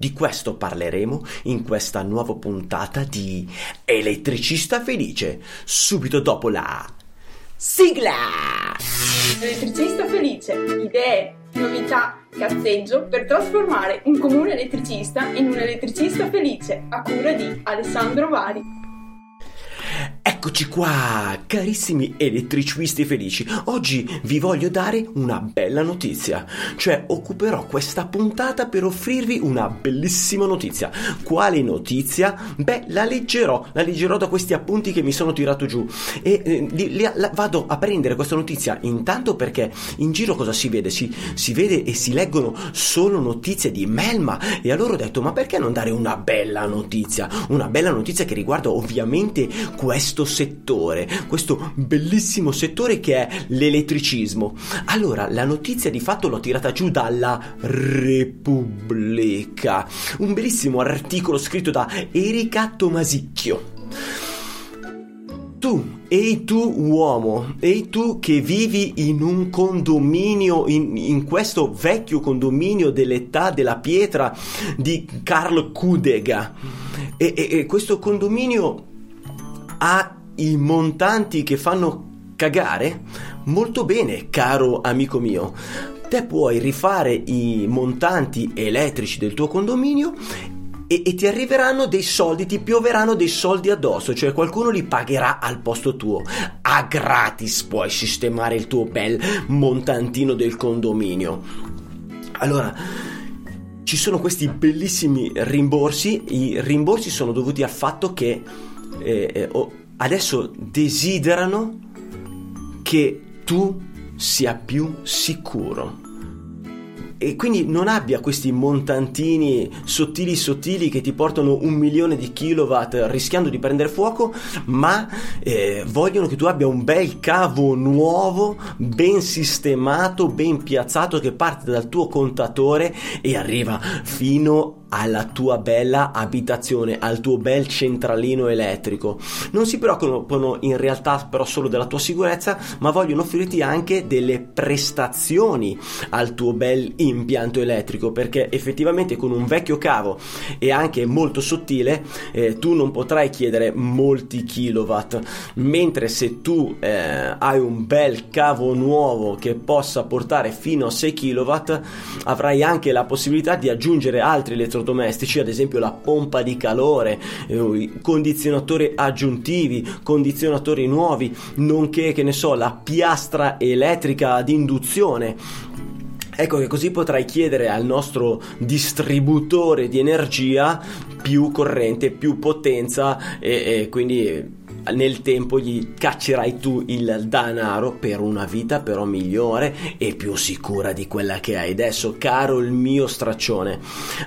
Di questo parleremo in questa nuova puntata di Elettricista Felice, subito dopo la sigla! Elettricista Felice, idee, novità, cazzeggio per trasformare un comune elettricista in un elettricista felice, a cura di Alessandro Vari. Eccoci qua, carissimi elettricisti felici. Oggi vi voglio dare una bella notizia, cioè occuperò questa puntata per offrirvi una bellissima notizia. Quale notizia? Beh, la leggerò, la leggerò da questi appunti che mi sono tirato giù e eh, li, la, vado a prendere questa notizia intanto perché in giro cosa si vede? Si, si vede e si leggono solo notizie di Melma e allora ho detto ma perché non dare una bella notizia? Una bella notizia che riguarda ovviamente questo settore, questo bellissimo settore che è l'elettricismo. Allora, la notizia di fatto l'ho tirata giù dalla Repubblica, un bellissimo articolo scritto da Erika Tomasicchio. Tu, ehi tu uomo, ehi tu che vivi in un condominio, in, in, questo vecchio condominio dell'età della pietra di Karl Kudega. E, e, e questo condominio ha i montanti che fanno cagare? Molto bene, caro amico mio. Te puoi rifare i montanti elettrici del tuo condominio e, e, ti arriveranno dei soldi, ti pioveranno dei soldi addosso, cioè qualcuno li pagherà al posto tuo. A gratis puoi sistemare il tuo bel montantino del condominio. Allora, ci sono questi bellissimi rimborsi, i rimborsi sono dovuti al fatto che eh, eh, adesso desiderano che tu sia più sicuro. E quindi non abbia questi montantini sottili sottili che ti portano un milione di kilowatt rischiando di prendere fuoco, ma eh, vogliono che tu abbia un bel cavo nuovo, ben sistemato, ben piazzato che parte dal tuo contatore e arriva fino alla tua bella abitazione, al tuo bel centralino elettrico. Non si preoccupano in realtà però solo della tua sicurezza, ma vogliono offrirti anche delle prestazioni al tuo bel impianto elettrico, perché effettivamente con un vecchio cavo e anche molto sottile eh, tu non potrai chiedere molti kilowatt, mentre se tu eh, hai un bel cavo nuovo che possa portare fino a 6 kilowatt, avrai anche la possibilità di aggiungere altri elettrodomestici elettrodomestici, ad esempio la pompa di calore, eh, condizionatori aggiuntivi, condizionatori nuovi, nonché che ne so, la piastra elettrica ad induzione. Ecco che così potrai chiedere al nostro distributore di energia più corrente, più potenza e, e quindi nel tempo gli caccerai tu il denaro per una vita però migliore e più sicura di quella che hai adesso, caro il mio straccione.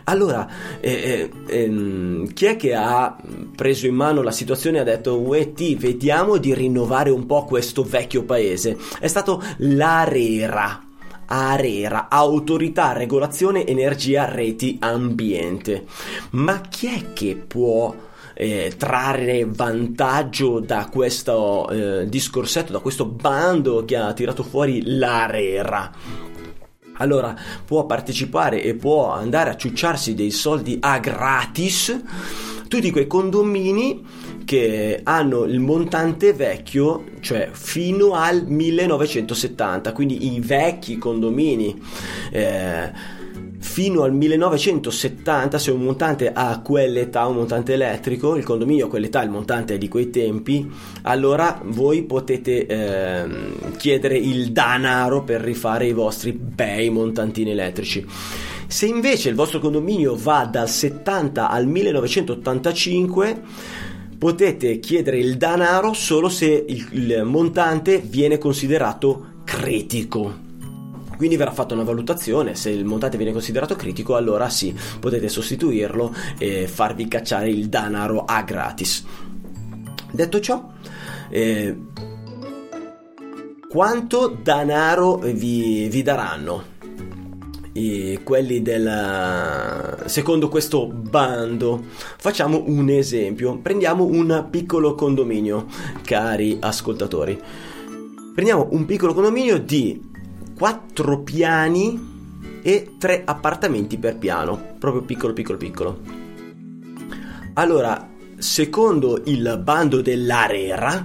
Allora, eh, eh, ehm, chi è che ha preso in mano la situazione e ha detto, uè ti, vediamo di rinnovare un po' questo vecchio paese? È stato l'Arera. ARERA, Autorità Regolazione Energia Reti Ambiente. Ma chi è che può eh, trarre vantaggio da questo eh, discorsetto, da questo bando che ha tirato fuori l'Arera. Allora può partecipare e può andare a ciucciarsi dei soldi a gratis tutti quei condomini che hanno il montante vecchio, cioè fino al 1970, quindi i vecchi condomini. Eh, fino al 1970 se un montante ha quell'età, un montante elettrico, il condominio ha quell'età, il montante è di quei tempi, allora voi potete eh, chiedere il danaro per rifare i vostri bei montantini elettrici. Se invece il vostro condominio va dal 70 al 1985, potete chiedere il danaro solo se il, il montante viene considerato critico. Quindi verrà fatta una valutazione, se il montante viene considerato critico allora sì, potete sostituirlo e farvi cacciare il danaro a gratis. Detto ciò, eh, quanto danaro vi, vi daranno? I, quelli del secondo questo bando facciamo un esempio prendiamo un piccolo condominio cari ascoltatori prendiamo un piccolo condominio di 4 piani e 3 appartamenti per piano, proprio piccolo piccolo piccolo. Allora, secondo il bando dell'Arera,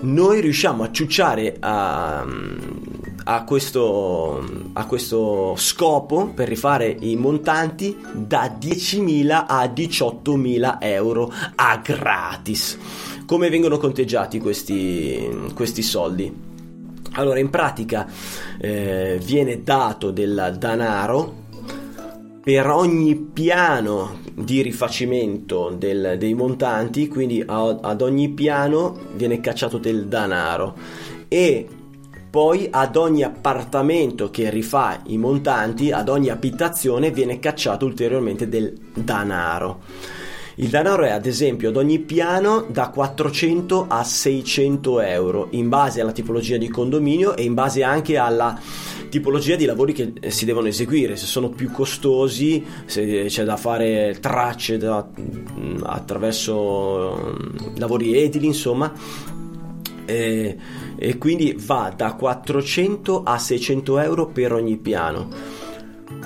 noi riusciamo a ciucciare a, a, questo, a questo scopo per rifare i montanti da 10.000 a 18.000 euro a gratis. Come vengono conteggiati questi, questi soldi? Allora, in pratica eh, viene dato del denaro per ogni piano di rifacimento del, dei montanti, quindi a, ad ogni piano viene cacciato del denaro e poi ad ogni appartamento che rifà i montanti, ad ogni abitazione viene cacciato ulteriormente del denaro. Il denaro è ad esempio ad ogni piano da 400 a 600 euro in base alla tipologia di condominio e in base anche alla tipologia di lavori che eh, si devono eseguire, se sono più costosi, se c'è da fare tracce da, mm, attraverso mm, lavori edili, insomma. E, e quindi va da 400 a 600 euro per ogni piano.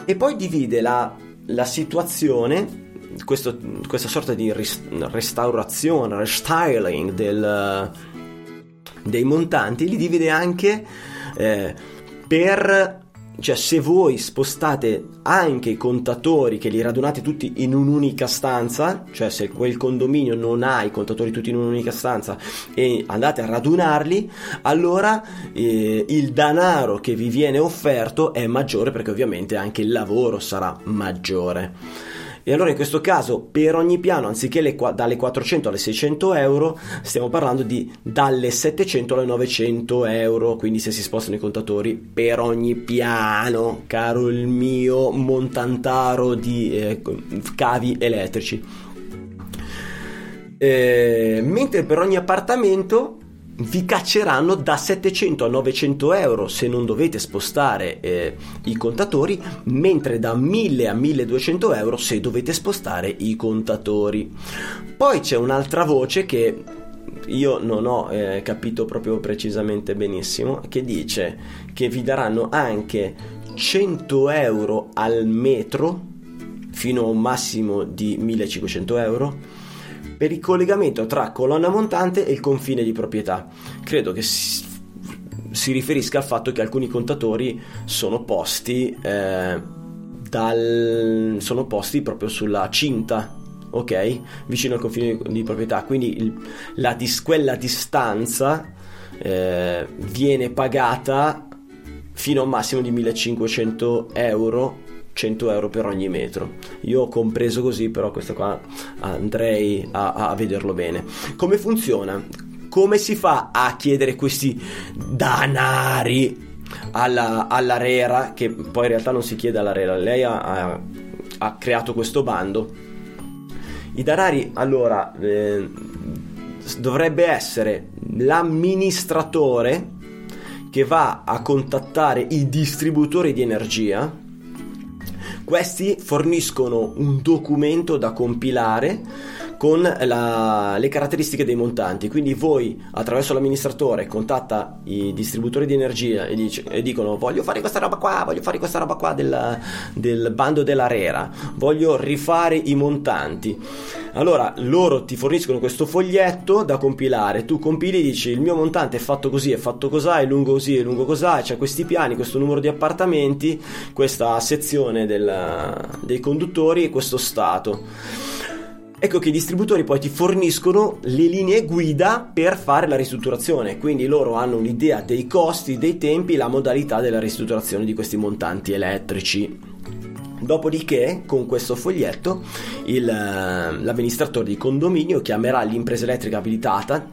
E poi divide la, la situazione questo, questa sorta di restaurazione, restyling del, dei montanti li divide anche eh, per cioè se voi spostate anche i contatori che li radunate tutti in un'unica stanza, cioè se quel condominio non ha i contatori tutti in un'unica stanza e andate a radunarli, allora eh, il denaro che vi viene offerto è maggiore perché ovviamente anche il lavoro sarà maggiore. E allora in questo caso per ogni piano, anziché le, dalle 400 alle 600 euro, stiamo parlando di dalle 700 alle 900 euro, quindi se si spostano i contatori per ogni piano, caro il mio montantaro di eh, cavi elettrici. Eh, mentre per ogni appartamento vi cacceranno da 700 a 900 euro se non dovete spostare eh, i contatori, mentre da 1000 a 1200 euro se dovete spostare i contatori. Poi c'è un'altra voce che io non ho eh, capito proprio precisamente benissimo, che dice che vi daranno anche 100 euro al metro fino a un massimo di 1500 euro per il collegamento tra colonna montante e il confine di proprietà. Credo che si, si riferisca al fatto che alcuni contatori sono posti, eh, dal, sono posti proprio sulla cinta ok? Vicino al confine di proprietà, quindi il, la, quella distanza eh, viene pagata fino a un massimo di 1500 euro 100 euro per ogni metro. Io ho compreso così, però questo qua andrei a, a vederlo bene. Come funziona? Come si fa a chiedere questi danari alla, alla Rera, che poi in realtà non si chiede alla Rera, lei ha, ha, ha creato questo bando. I danari, allora, eh, dovrebbe essere l'amministratore che va a contattare i distributori di energia questi forniscono un documento da compilare con la, le caratteristiche dei montanti. Quindi voi attraverso l'amministratore contatta i distributori di energia e, dice, e dicono voglio fare questa roba qua, voglio fare questa roba qua del, del bando dell'ARERA, voglio rifare i montanti. Allora loro ti forniscono questo foglietto da compilare, tu compili e dici il mio montante è fatto così, è fatto così, è lungo così, è lungo così, c'è questi piani, questo numero di appartamenti, questa sezione del, dei conduttori e questo stato. Ecco che i distributori poi ti forniscono le linee guida per fare la ristrutturazione, quindi loro hanno un'idea dei costi, dei tempi, la modalità della ristrutturazione di questi montanti elettrici. Dopodiché, con questo foglietto, il, l'amministratore di condominio chiamerà l'impresa elettrica abilitata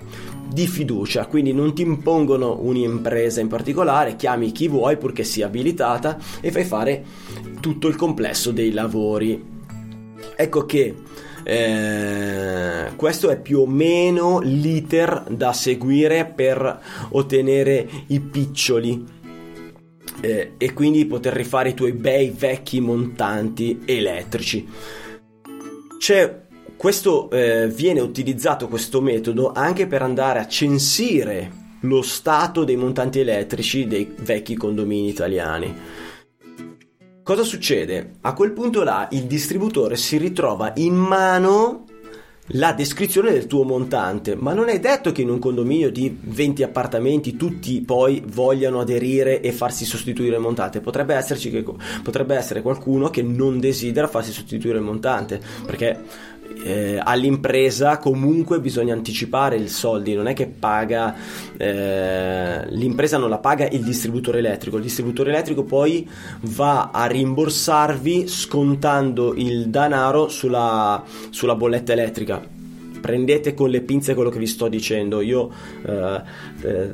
di fiducia, quindi non ti impongono un'impresa in particolare, chiami chi vuoi purché sia abilitata e fai fare tutto il complesso dei lavori. Ecco che eh, questo è più o meno l'iter da seguire per ottenere i piccioli eh, e quindi poter rifare i tuoi bei vecchi montanti elettrici. C'è questo eh, viene utilizzato questo metodo anche per andare a censire lo stato dei montanti elettrici dei vecchi condomini italiani. Cosa succede? A quel punto là il distributore si ritrova in mano la descrizione del tuo montante, ma non è detto che in un condominio di 20 appartamenti tutti poi vogliano aderire e farsi sostituire il montante. Potrebbe, esserci, potrebbe essere qualcuno che non desidera farsi sostituire il montante, perché eh, all'impresa comunque bisogna anticipare i soldi, non è che paga eh, l'impresa non la paga il distributore elettrico, il distributore elettrico poi va a rimborsarvi scontando il denaro sulla, sulla bolletta elettrica prendete con le pinze quello che vi sto dicendo. Io eh, eh,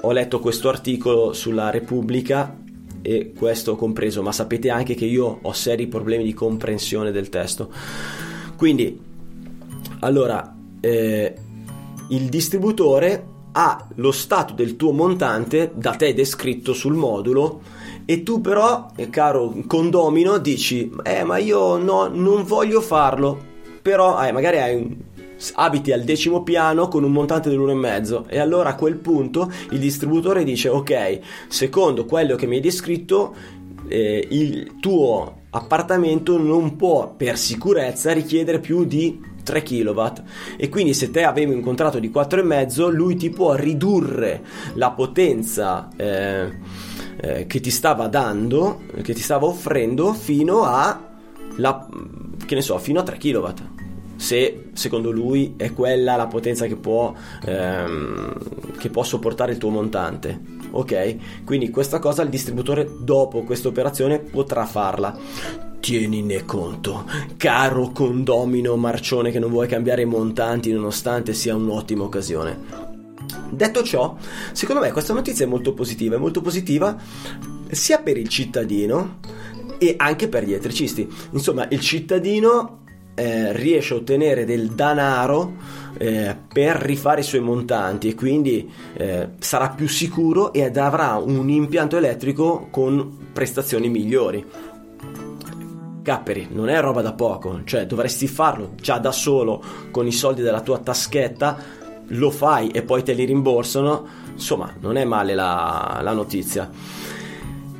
ho letto questo articolo sulla Repubblica e questo ho compreso, ma sapete anche che io ho seri problemi di comprensione del testo. Quindi, allora, eh, il distributore ha lo stato del tuo montante da te descritto sul modulo e tu però, eh, caro condomino, dici, eh ma io no, non voglio farlo, però eh, magari hai un, abiti al decimo piano con un montante dell'1,5 e allora a quel punto il distributore dice ok, secondo quello che mi hai descritto, eh, il tuo appartamento non può per sicurezza richiedere più di 3 kW e quindi se te avevi un contratto di 4,5 lui ti può ridurre la potenza eh, eh, che ti stava dando che ti stava offrendo fino a la, che ne so fino a 3 kW se secondo lui è quella la potenza che può, ehm, che può sopportare il tuo montante. Ok? Quindi questa cosa il distributore dopo questa operazione potrà farla. Tienine conto, caro condomino marcione che non vuoi cambiare i montanti nonostante sia un'ottima occasione. Detto ciò, secondo me questa notizia è molto positiva, è molto positiva sia per il cittadino e anche per gli elettricisti. Insomma, il cittadino eh, riesce a ottenere del denaro eh, per rifare i suoi montanti e quindi eh, sarà più sicuro ed avrà un impianto elettrico con prestazioni migliori. Capperi, non è roba da poco, cioè dovresti farlo già da solo con i soldi della tua taschetta, lo fai e poi te li rimborsano, insomma non è male la, la notizia.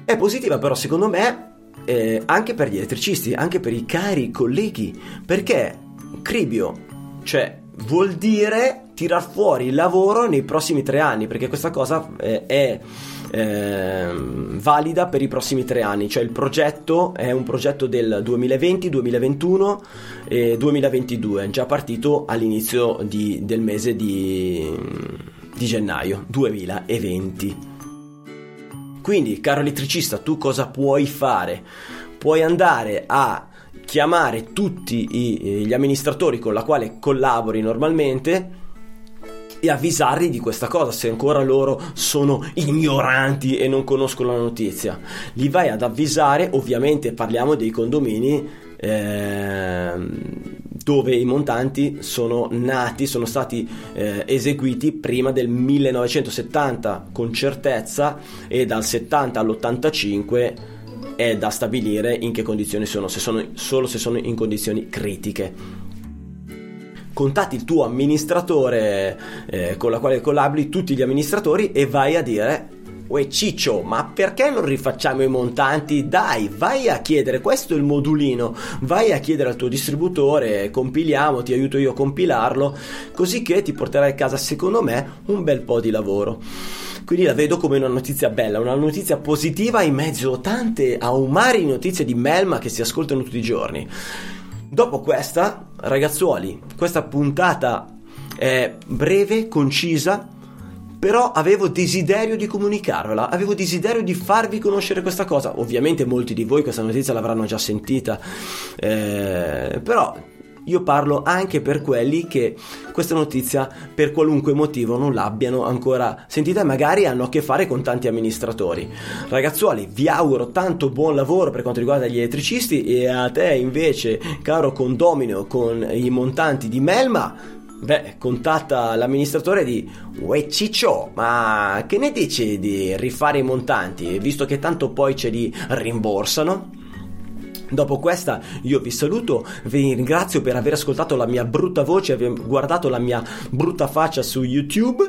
È positiva però secondo me eh, anche per gli elettricisti, anche per i cari colleghi, perché cribio, cioè vuol dire tirar fuori il lavoro nei prossimi tre anni, perché questa cosa eh, è eh, valida per i prossimi tre anni, cioè il progetto è un progetto del 2020, 2021 e 2022, già partito all'inizio di, del mese di, di gennaio 2020. Quindi, caro elettricista, tu cosa puoi fare? Puoi andare a chiamare tutti i, gli amministratori con la quale collabori normalmente e avvisarli di questa cosa se ancora loro sono ignoranti e non conoscono la notizia. Li vai ad avvisare, ovviamente parliamo dei condomini eh, dove i montanti sono nati, sono stati eh, eseguiti prima del 1970 con certezza e dal 70 all'85 è da stabilire in che condizioni sono, se sono solo se sono in condizioni critiche. contatti il tuo amministratore eh, con la quale collabori, tutti gli amministratori e vai a dire Uè Ciccio, ma perché non rifacciamo i montanti? Dai, vai a chiedere, questo è il modulino, vai a chiedere al tuo distributore, compiliamo, ti aiuto io a compilarlo, così che ti porterai a casa, secondo me, un bel po' di lavoro. Quindi la vedo come una notizia bella, una notizia positiva in mezzo a tante, a un mare di notizie di Melma che si ascoltano tutti i giorni. Dopo questa, ragazzuoli, questa puntata è breve, concisa, però avevo desiderio di comunicarvela, avevo desiderio di farvi conoscere questa cosa. Ovviamente molti di voi questa notizia l'avranno già sentita, eh, però io parlo anche per quelli che questa notizia per qualunque motivo non l'abbiano ancora sentita e magari hanno a che fare con tanti amministratori. Ragazzuoli, vi auguro tanto buon lavoro per quanto riguarda gli elettricisti e a te invece, caro condomino con i montanti di Melma, Beh, contatta l'amministratore di Uè ma che ne dici di rifare i montanti, visto che tanto poi ce li rimborsano? Dopo questa io vi saluto, vi ringrazio per aver ascoltato la mia brutta voce, aver guardato la mia brutta faccia su YouTube.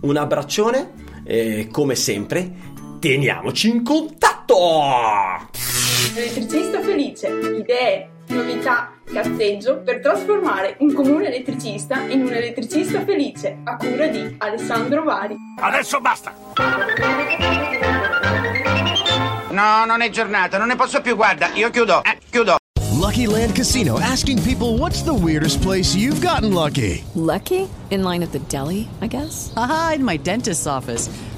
Un abbraccione e come sempre teniamoci in contatto! Elettricista felice, idee, novità, cazzeggio per trasformare un comune elettricista in un elettricista felice a cura di Alessandro Vari. Adesso basta! No, non è giornata, non ne posso più, guarda, io chiudo, eh, chiudo. Lucky Land Casino asking people what's the weirdest place you've gotten lucky? Lucky? In line at the deli, I guess? Aha, in my dentist's office.